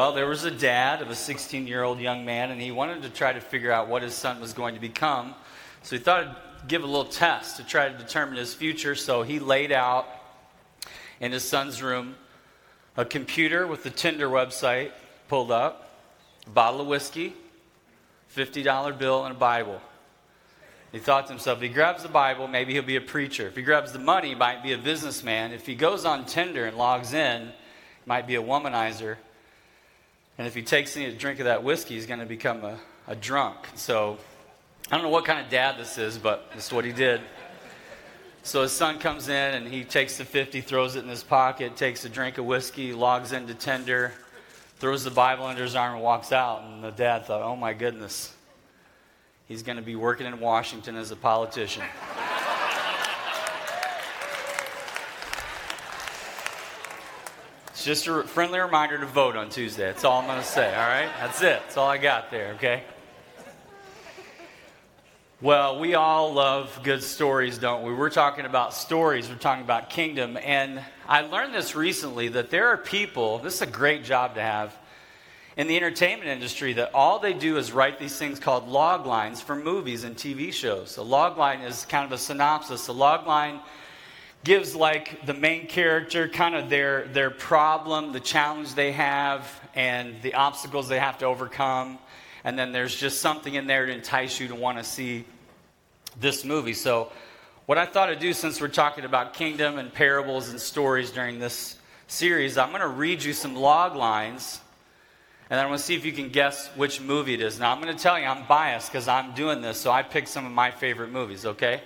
Well, there was a dad of a 16 year old young man, and he wanted to try to figure out what his son was going to become. So he thought he'd give a little test to try to determine his future. So he laid out in his son's room a computer with the Tinder website pulled up, a bottle of whiskey, $50 bill, and a Bible. He thought to himself, if he grabs the Bible, maybe he'll be a preacher. If he grabs the money, he might be a businessman. If he goes on Tinder and logs in, he might be a womanizer. And if he takes a drink of that whiskey, he's going to become a, a drunk. So I don't know what kind of dad this is, but this is what he did. So his son comes in and he takes the 50, throws it in his pocket, takes a drink of whiskey, logs into Tinder, throws the Bible under his arm, and walks out. And the dad thought, oh my goodness, he's going to be working in Washington as a politician. It's just a friendly reminder to vote on Tuesday. That's all I'm going to say, all right? That's it. That's all I got there, okay? Well, we all love good stories, don't we? We're talking about stories, we're talking about kingdom. And I learned this recently that there are people, this is a great job to have, in the entertainment industry that all they do is write these things called log lines for movies and TV shows. A log line is kind of a synopsis. A log line gives like the main character kind of their their problem, the challenge they have, and the obstacles they have to overcome. And then there's just something in there to entice you to want to see this movie. So, what I thought I'd do since we're talking about kingdom and parables and stories during this series, I'm going to read you some log lines. And then I'm going to see if you can guess which movie it is. Now, I'm going to tell you I'm biased because I'm doing this, so I picked some of my favorite movies, okay?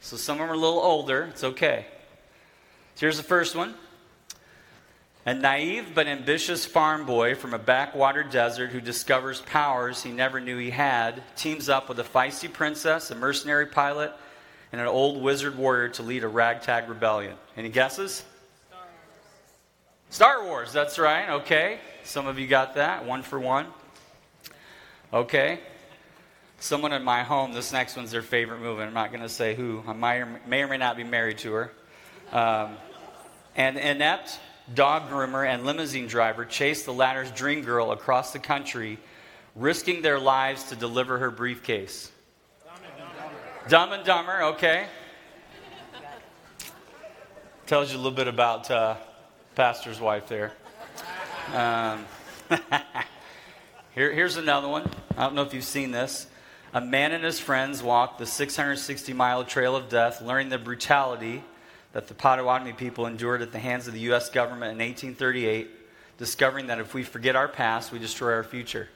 So some of them are a little older. It's okay. So here's the first one. A naive but ambitious farm boy from a backwater desert who discovers powers he never knew he had teams up with a feisty princess, a mercenary pilot, and an old wizard warrior to lead a ragtag rebellion. Any guesses? Star Wars. Star Wars, that's right. Okay. Some of you got that. One for one. Okay someone in my home, this next one's their favorite movie. I'm not going to say who. I may or, may not be married to her. Um, an inept dog groomer and limousine driver chase the latter's dream girl across the country, risking their lives to deliver her briefcase. Dumb and Dumber, Dumb and Dumber okay. Tells you a little bit about uh, pastor's wife there. Um, here, here's another one. I don't know if you've seen this. A man and his friends walked the 660 mile trail of death, learning the brutality that the Potawatomi people endured at the hands of the U.S. government in 1838, discovering that if we forget our past, we destroy our future.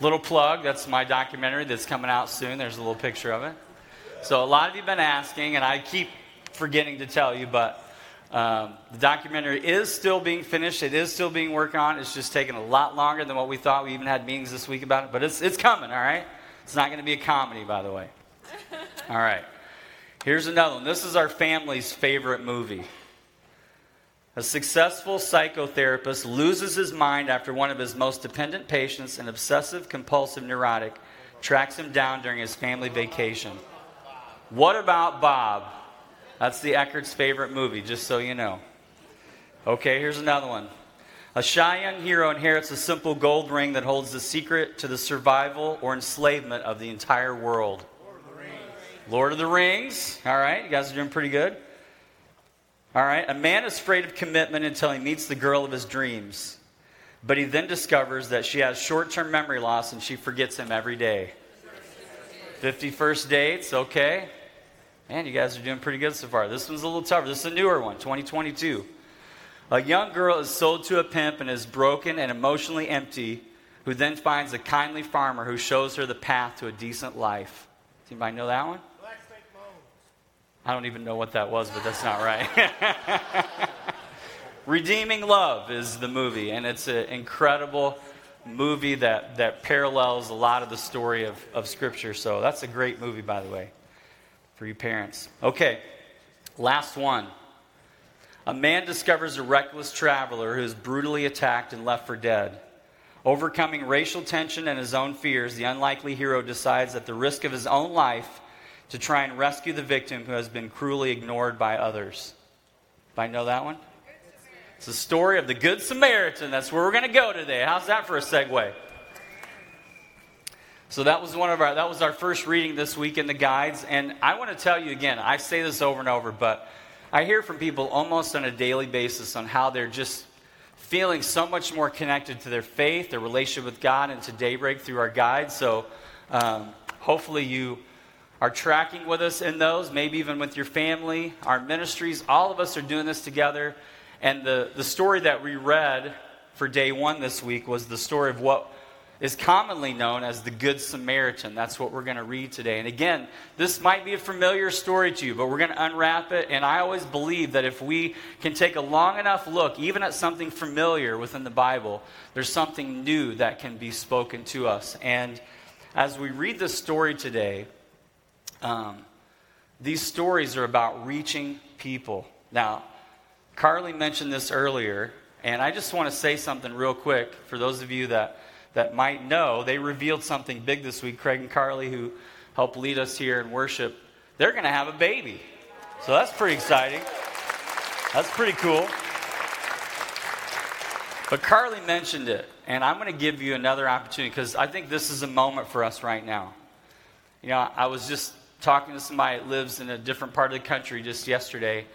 Little plug, that's my documentary that's coming out soon. There's a little picture of it. So, a lot of you have been asking, and I keep forgetting to tell you, but um, the documentary is still being finished. It is still being worked on. It's just taking a lot longer than what we thought. We even had meetings this week about it, but it's, it's coming, all right? It's not going to be a comedy, by the way. All right. Here's another one. This is our family's favorite movie. A successful psychotherapist loses his mind after one of his most dependent patients, an obsessive compulsive neurotic, tracks him down during his family vacation. What about Bob? That's the Eckart's favorite movie, just so you know. Okay, here's another one. A shy young hero inherits a simple gold ring that holds the secret to the survival or enslavement of the entire world. Lord of the Rings. Lord of the Rings. All right, you guys are doing pretty good. All right, a man is afraid of commitment until he meets the girl of his dreams. But he then discovers that she has short term memory loss and she forgets him every day. 50 First dates, okay. Man, you guys are doing pretty good so far. This one's a little tougher. This is a newer one, 2022. A young girl is sold to a pimp and is broken and emotionally empty, who then finds a kindly farmer who shows her the path to a decent life. Does anybody know that one? I don't even know what that was, but that's not right. Redeeming Love is the movie, and it's an incredible movie that, that parallels a lot of the story of, of Scripture. So that's a great movie, by the way for you parents. Okay, last one. A man discovers a reckless traveler who is brutally attacked and left for dead. Overcoming racial tension and his own fears, the unlikely hero decides at the risk of his own life to try and rescue the victim who has been cruelly ignored by oths. I know that one? It's the story of the Good Samaritan. That's where we're going to go today. How's that for a segue? So that was one of our that was our first reading this week in the guides and I want to tell you again, I say this over and over, but I hear from people almost on a daily basis on how they're just feeling so much more connected to their faith, their relationship with God, and to Daybreak through our guides. So um, hopefully you are tracking with us in those, maybe even with your family, our ministries. All of us are doing this together. And the, the story that we read for day one this week was the story of what is commonly known as the Good Samaritan. That's what we're going to read today. And again, this might be a familiar story to you, but we're going to unwrap it. And I always believe that if we can take a long enough look, even at something familiar within the Bible, there's something new that can be spoken to us. And as we read this story today, um, these stories are about reaching people. Now, Carly mentioned this earlier, and I just want to say something real quick for those of you that that might know, they revealed something big this week. Craig and Carly, who helped lead us here in worship, they're going to have a baby. So that's pretty exciting. That's pretty cool. But Carly mentioned it, and I'm going to give you another opportunity because I think this is a moment for us right now. You know, I was just talking to somebody that lives in a different part of the country just yesterday,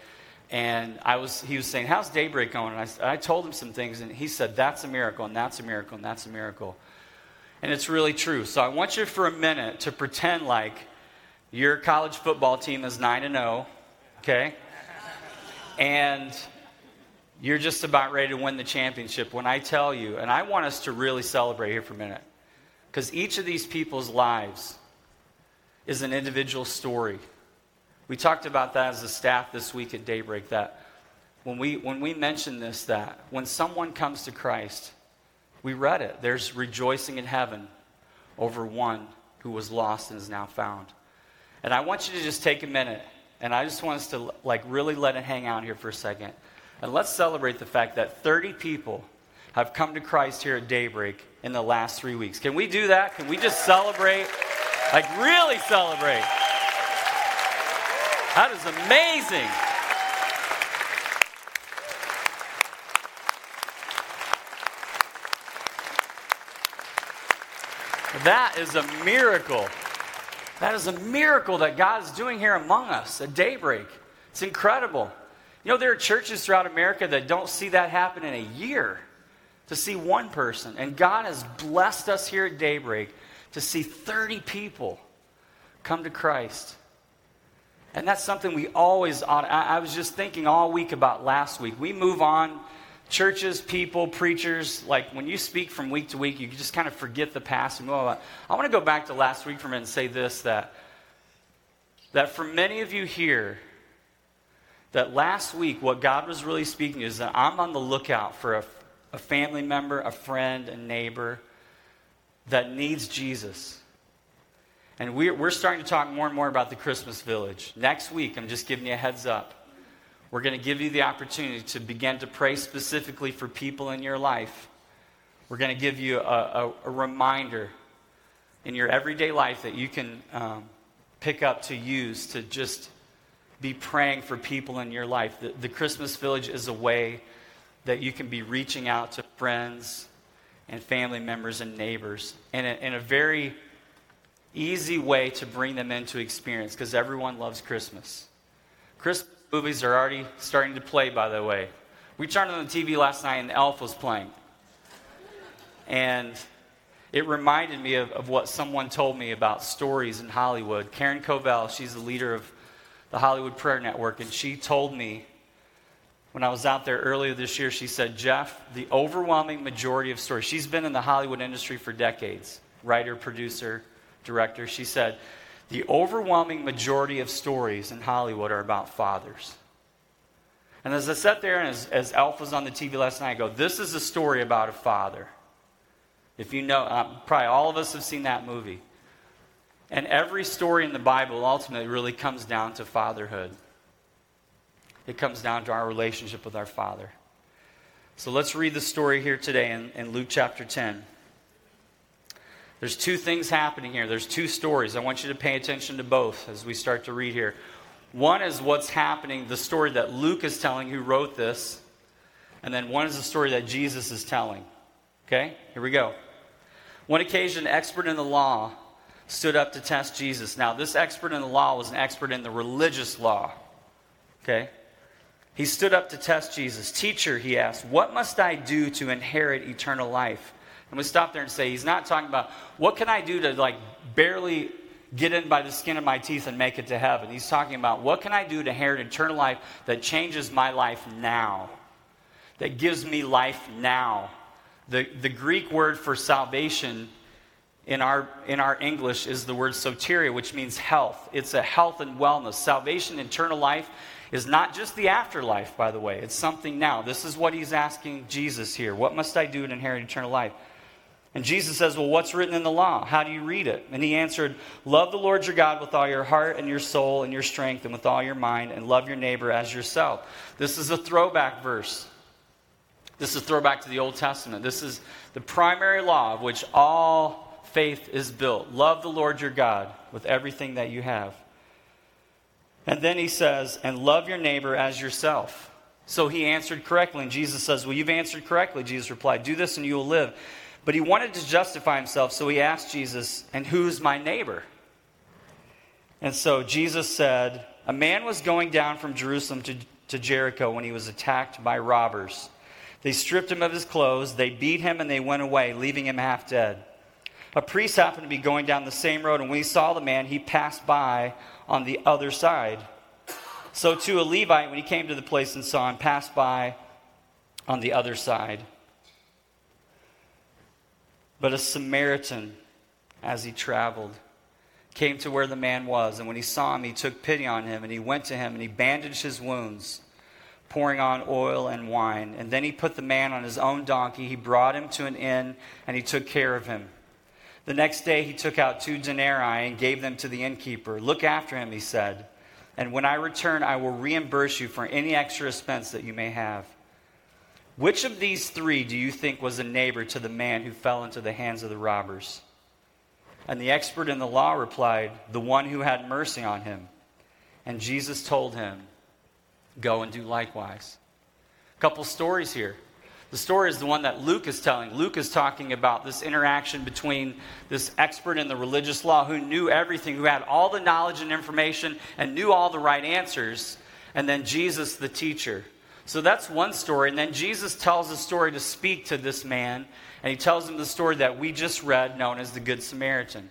and I was, he was saying, How's daybreak going? And I, I told him some things, and he said, That's a miracle, and that's a miracle, and that's a miracle. And it's really true. So I want you for a minute to pretend like your college football team is 9 and 0, okay? And you're just about ready to win the championship when I tell you, and I want us to really celebrate here for a minute, because each of these people's lives is an individual story. We talked about that as a staff this week at Daybreak that when we, when we mention this, that when someone comes to Christ, we read it. There's rejoicing in heaven over one who was lost and is now found. And I want you to just take a minute, and I just want us to like really let it hang out here for a second. And let's celebrate the fact that 30 people have come to Christ here at Daybreak in the last three weeks. Can we do that? Can we just celebrate? Like, really celebrate? That is amazing. That is a miracle. That is a miracle that God is doing here among us at daybreak. It's incredible. You know, there are churches throughout America that don't see that happen in a year to see one person. And God has blessed us here at daybreak to see 30 people come to Christ. And that's something we always ought. I, I was just thinking all week about last week. We move on, churches, people, preachers, like when you speak from week to week, you just kind of forget the past and move on. Oh, I want to go back to last week for a minute and say this that, that for many of you here, that last week, what God was really speaking is that I'm on the lookout for a, a family member, a friend, a neighbor that needs Jesus. And we're, we're starting to talk more and more about the Christmas village. Next week, I'm just giving you a heads up. We're going to give you the opportunity to begin to pray specifically for people in your life. We're going to give you a, a, a reminder in your everyday life that you can um, pick up to use to just be praying for people in your life. The, the Christmas village is a way that you can be reaching out to friends and family members and neighbors in a, in a very easy way to bring them into experience because everyone loves Christmas. Christmas movies are already starting to play, by the way. We turned on the TV last night and Elf was playing. And it reminded me of, of what someone told me about stories in Hollywood. Karen Covell, she's the leader of the Hollywood Prayer Network, and she told me when I was out there earlier this year, she said, Geoff, the overwhelming majority of stories, she's been in the Hollywood industry for decades, writer, producer, director, she said, the overwhelming majority of stories in Hollywood are about fathers. And as I sat there and as, as Elf was on the TV last night, I go, this is a story about a father. If you know, uh, probably all of us have seen that movie. And every story in the Bible ultimately really comes down to fatherhood. It comes down to our relationship with our Father. So let's read the story here today in, in Luke chapter 10. There's two things happening here. There's two stories. I want you to pay attention to both as we start to read here. One is what's happening, the story that Luke is telling, who wrote this. and then one is the story that Jesus is telling. Okay? Here we go. One occasion, an expert in the law stood up to test Jesus. Now, this expert in the law was an expert in the religious law. Okay? He stood up to test Jesus. Teacher, he asked, what must I do to inherit eternal life? And we stop there and say, he's not talking about what can I do to like barely get in by the skin of my teeth and make it to heaven. He's talking about what can I do to inherit eternal life that changes my life now, that gives me life now. The, the Greek word for salvation in our, in our English is the word soteria, which means health. It's a health and wellness. Salvation, eternal life, is not just the afterlife, by the way. It's something now. This is what he's asking Jesus here. What must I do to inherit eternal life? And Jesus says, Well, what's written in the law? How do you read it? And he answered, Love the Lord your God with all your heart and your soul and your strength and with all your mind, and love your neighbor as yourself. This is a throwback verse. This is a throwback to the Old Testament. This is the primary law of which all faith is built. Love the Lord your God with everything that you have. And then he says, And love your neighbor as yourself. So he answered correctly. And Jesus says, Well, you've answered correctly. Jesus replied, Do this and you will live. But he wanted to justify himself, so he asked Jesus, And who's my neighbor? And so Jesus said, A man was going down from Jerusalem to, to Jericho when he was attacked by robbers. They stripped him of his clothes, they beat him, and they went away, leaving him half dead. A priest happened to be going down the same road, and when he saw the man, he passed by on the other side. So, to a Levite, when he came to the place and saw him, passed by on the other side. But a Samaritan, as he traveled, came to where the man was, and when he saw him, he took pity on him, and he went to him, and he bandaged his wounds, pouring on oil and wine. And then he put the man on his own donkey, he brought him to an inn, and he took care of him. The next day he took out two denarii and gave them to the innkeeper. Look after him, he said, and when I return, I will reimburse you for any extra expense that you may have. Which of these three do you think was a neighbor to the man who fell into the hands of the robbers? And the expert in the law replied, The one who had mercy on him. And Jesus told him, Go and do likewise. A couple stories here. The story is the one that Luke is telling. Luke is talking about this interaction between this expert in the religious law who knew everything, who had all the knowledge and information and knew all the right answers, and then Jesus, the teacher, so that's one story. And then Jesus tells a story to speak to this man. And he tells him the story that we just read, known as the Good Samaritan.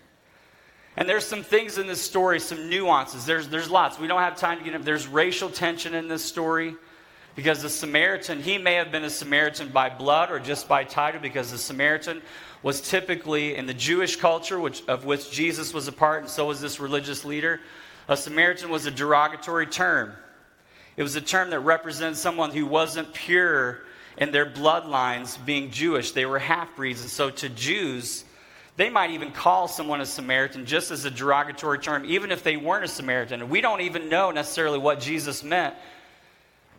And there's some things in this story, some nuances. There's, there's lots. We don't have time to get into There's racial tension in this story because the Samaritan, he may have been a Samaritan by blood or just by title because the Samaritan was typically in the Jewish culture, which, of which Jesus was a part, and so was this religious leader. A Samaritan was a derogatory term. It was a term that represented someone who wasn't pure in their bloodlines being Jewish. They were half breeds. And so to Jews, they might even call someone a Samaritan just as a derogatory term, even if they weren't a Samaritan. And we don't even know necessarily what Jesus meant,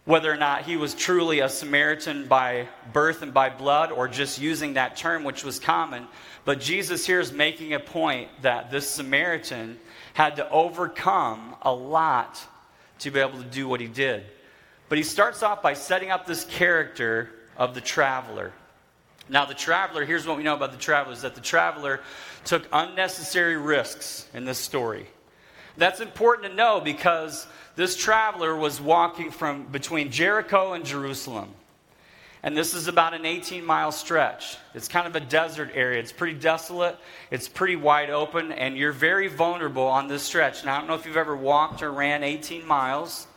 whether or not he was truly a Samaritan by birth and by blood or just using that term, which was common. But Jesus here is making a point that this Samaritan had to overcome a lot to be able to do what he did. But he starts off by setting up this character of the traveler. Now, the traveler, here's what we know about the traveler is that the traveler took unnecessary risks in this story. That's important to know because this traveler was walking from between Jericho and Jerusalem. And this is about an 18 mile stretch. It's kind of a desert area. It's pretty desolate, it's pretty wide open, and you're very vulnerable on this stretch. Now, I don't know if you've ever walked or ran 18 miles,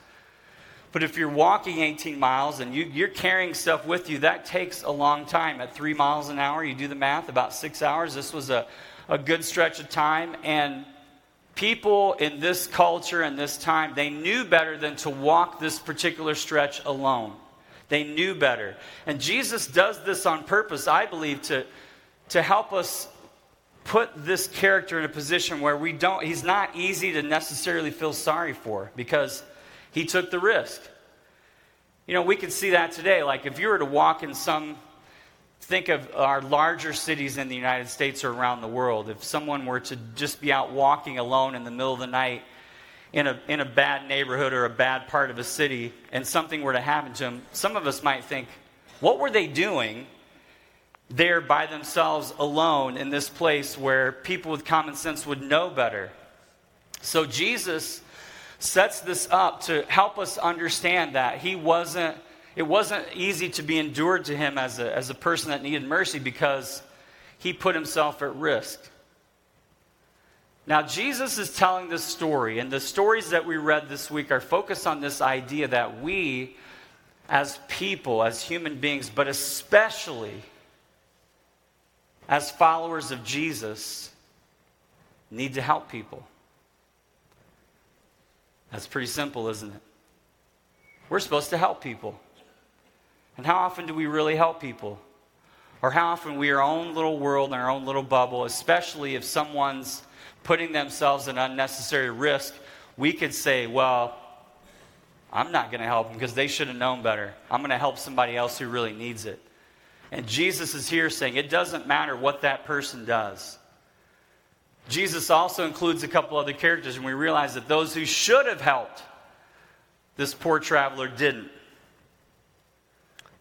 but if you're walking 18 miles and you, are carrying stuff with you, that takes a long time. At three miles an hour, you do the math, about six hours. This was a, a good stretch of time. And people in this culture and this time, they knew better than to walk this particular stretch alone. They knew better. And Jesus does this on purpose, I believe, to, to help us put this character in a position where we don't, he's not easy to necessarily feel sorry for because he took the risk. You know, we can see that today. Like if you were to walk in some, think of our larger cities in the United States or around the world, if someone were to just be out walking alone in the middle of the night in a, in a bad neighborhood or a bad part of a city and something were to happen to him, some of us might think, What were they doing there by themselves alone in this place where people with common sense would know better? So Jesus sets this up to help us understand that he wasn't it wasn't easy to be endured to him as a, as a person that needed mercy because he put himself at risk. Now, Jesus is telling this story, and the stories that we read this week are focused on this idea that we, as people, as human beings, but especially as followers of Jesus, need to help people. That's pretty simple, isn't it? We're supposed to help people. And how often do we really help people? Or how often we are our own little world in our own little bubble, especially if someone's putting themselves in unnecessary risk, we could say, well, I'm not going to help them because they should have known better. I'm going to help somebody else who really needs it. And Jesus is here saying it doesn't matter what that person does. Jesus also includes a couple other characters, and we realize that those who should have helped this poor traveler didn't.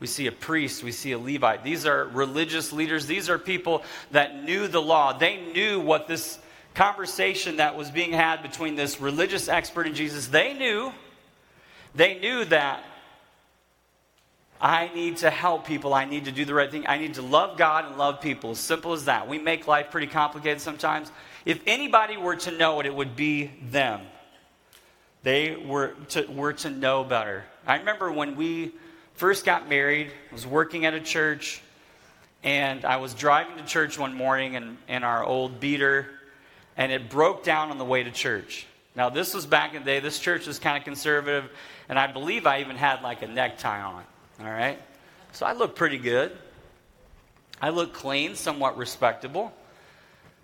We see a priest, we see a Levite. These are religious leaders. These are people that knew the law. They knew what this conversation that was being had between this religious expert and Jesus, they knew, they knew that I need to help people. I need to do the right thing. I need to love God and love people. Simple as that. We make life pretty complicated sometimes. If anybody were to know it, it would be them. They were to, were to know better. I remember when we first got married, I was working at a church, and I was driving to church one morning in, in our old beater and it broke down on the way to church. Now, this was back in the day. This church was kind of conservative, and I believe I even had like a necktie on. All right? So I looked pretty good. I looked clean, somewhat respectable.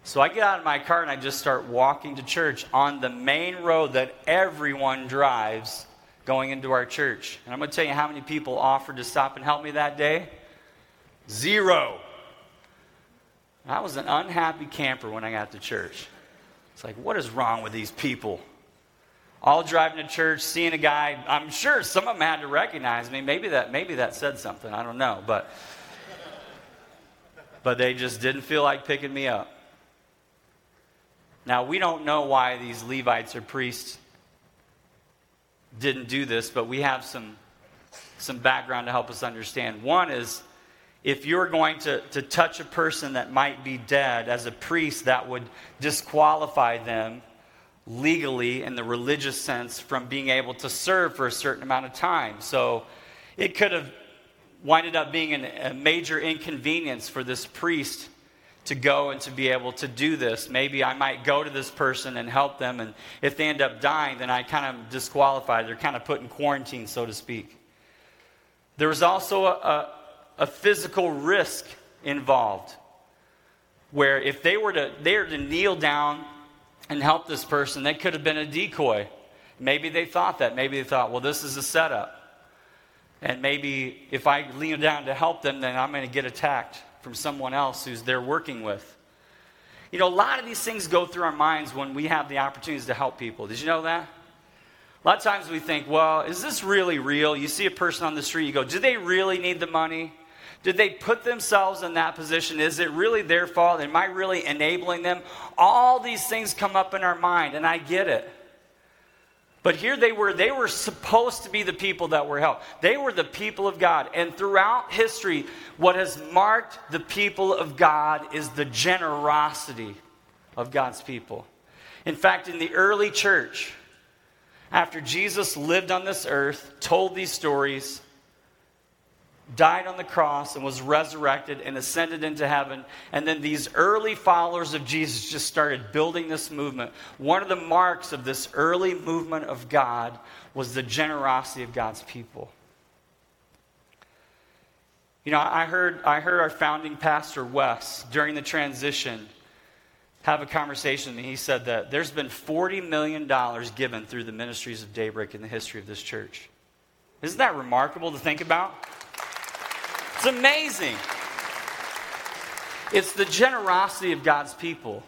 So I get out of my car and I just start walking to church on the main road that everyone drives going into our church. And I'm going to tell you how many people offered to stop and help me that day zero. I was an unhappy camper when I got to church. It's like, what is wrong with these people? All driving to church, seeing a guy. I'm sure some of them had to recognize me. Maybe that, maybe that said something. I don't know. But, but they just didn't feel like picking me up. Now, we don't know why these Levites or priests didn't do this, but we have some, some background to help us understand. One is if you're going to, to touch a person that might be dead as a priest, that would disqualify them legally in the religious sense from being able to serve for a certain amount of time. So it could have winded up being an, a major inconvenience for this priest to go and to be able to do this. Maybe I might go to this person and help them, and if they end up dying, then I kind of disqualify. They're kind of put in quarantine, so to speak. There was also a, a a physical risk involved. Where if they were to they were to kneel down and help this person, they could have been a decoy. Maybe they thought that. Maybe they thought, well, this is a setup. And maybe if I kneel down to help them, then I'm going to get attacked from someone else who's they're working with. You know, a lot of these things go through our minds when we have the opportunities to help people. Did you know that? A lot of times we think, well, is this really real? You see a person on the street, you go, do they really need the money? Did they put themselves in that position? Is it really their fault? Am I really enabling them? All these things come up in our mind, and I get it. But here they were, they were supposed to be the people that were helped. They were the people of God. And throughout history, what has marked the people of God is the generosity of God's people. In fact, in the early church, after Jesus lived on this earth, told these stories, died on the cross and was resurrected and ascended into heaven. And then these early followers of Jesus just started building this movement. One of the marks of this early movement of God was the generosity of God's people. You know, I heard, I heard our founding pastor, Wes, during the transition, have a conversation, and he said that there's been $40 million given through the ministries of Daybreak in the history of this church. Isn't that remarkable to think about? It's amazing. It's the generosity of God's people.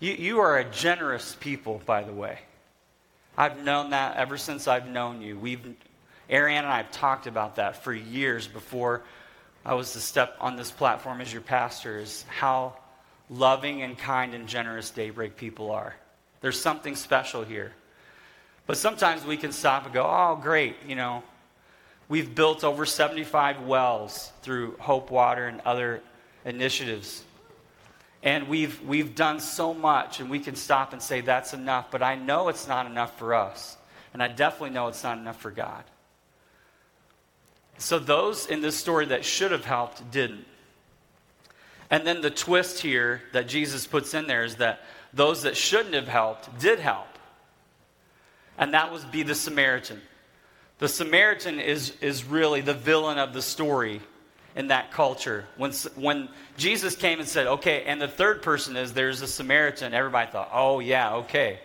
You, you are a generous people, by the way. I've known that ever since I've known you. We've, Ariane and I have talked about that for years before I was to step on this platform as your pastor, is how loving and kind and generous Daybreak people are. There's something special here. But sometimes we can stop and go, oh, great, you know, we've built over 75 wells through Hope Water and other initiatives. And we've, we've done so much, and we can stop and say that's enough, but I know it's not enough for us. And I definitely know it's not enough for God. So those in this story that should have helped didn't. And then the twist here that Jesus puts in there is that those that shouldn't have helped did help. And that was be the Samaritan. The Samaritan is, is really the villain of the story in that culture. When, when Jesus came and said, okay, and the third person is there's a Samaritan, everybody thought, oh, yeah, okay.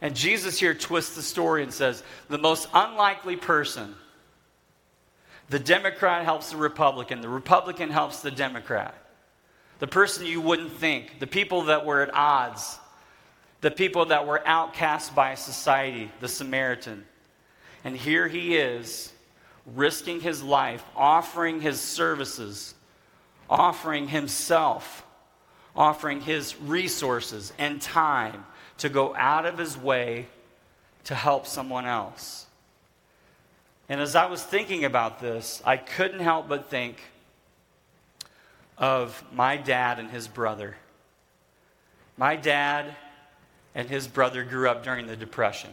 And Jesus here twists the story and says, the most unlikely person, the Democrat helps the Republican, the Republican helps the Democrat. The person you wouldn't think, the people that were at odds, the people that were outcast by society, the Samaritan. And here he is, risking his life, offering his services, offering himself, offering his resources and time to go out of his way to help someone else. And as I was thinking about this, I couldn't help but think of my dad and his brother. My dad and his brother grew up during the Depression.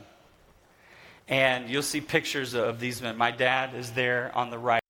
And you'll see pictures of these men. My dad is there on the right.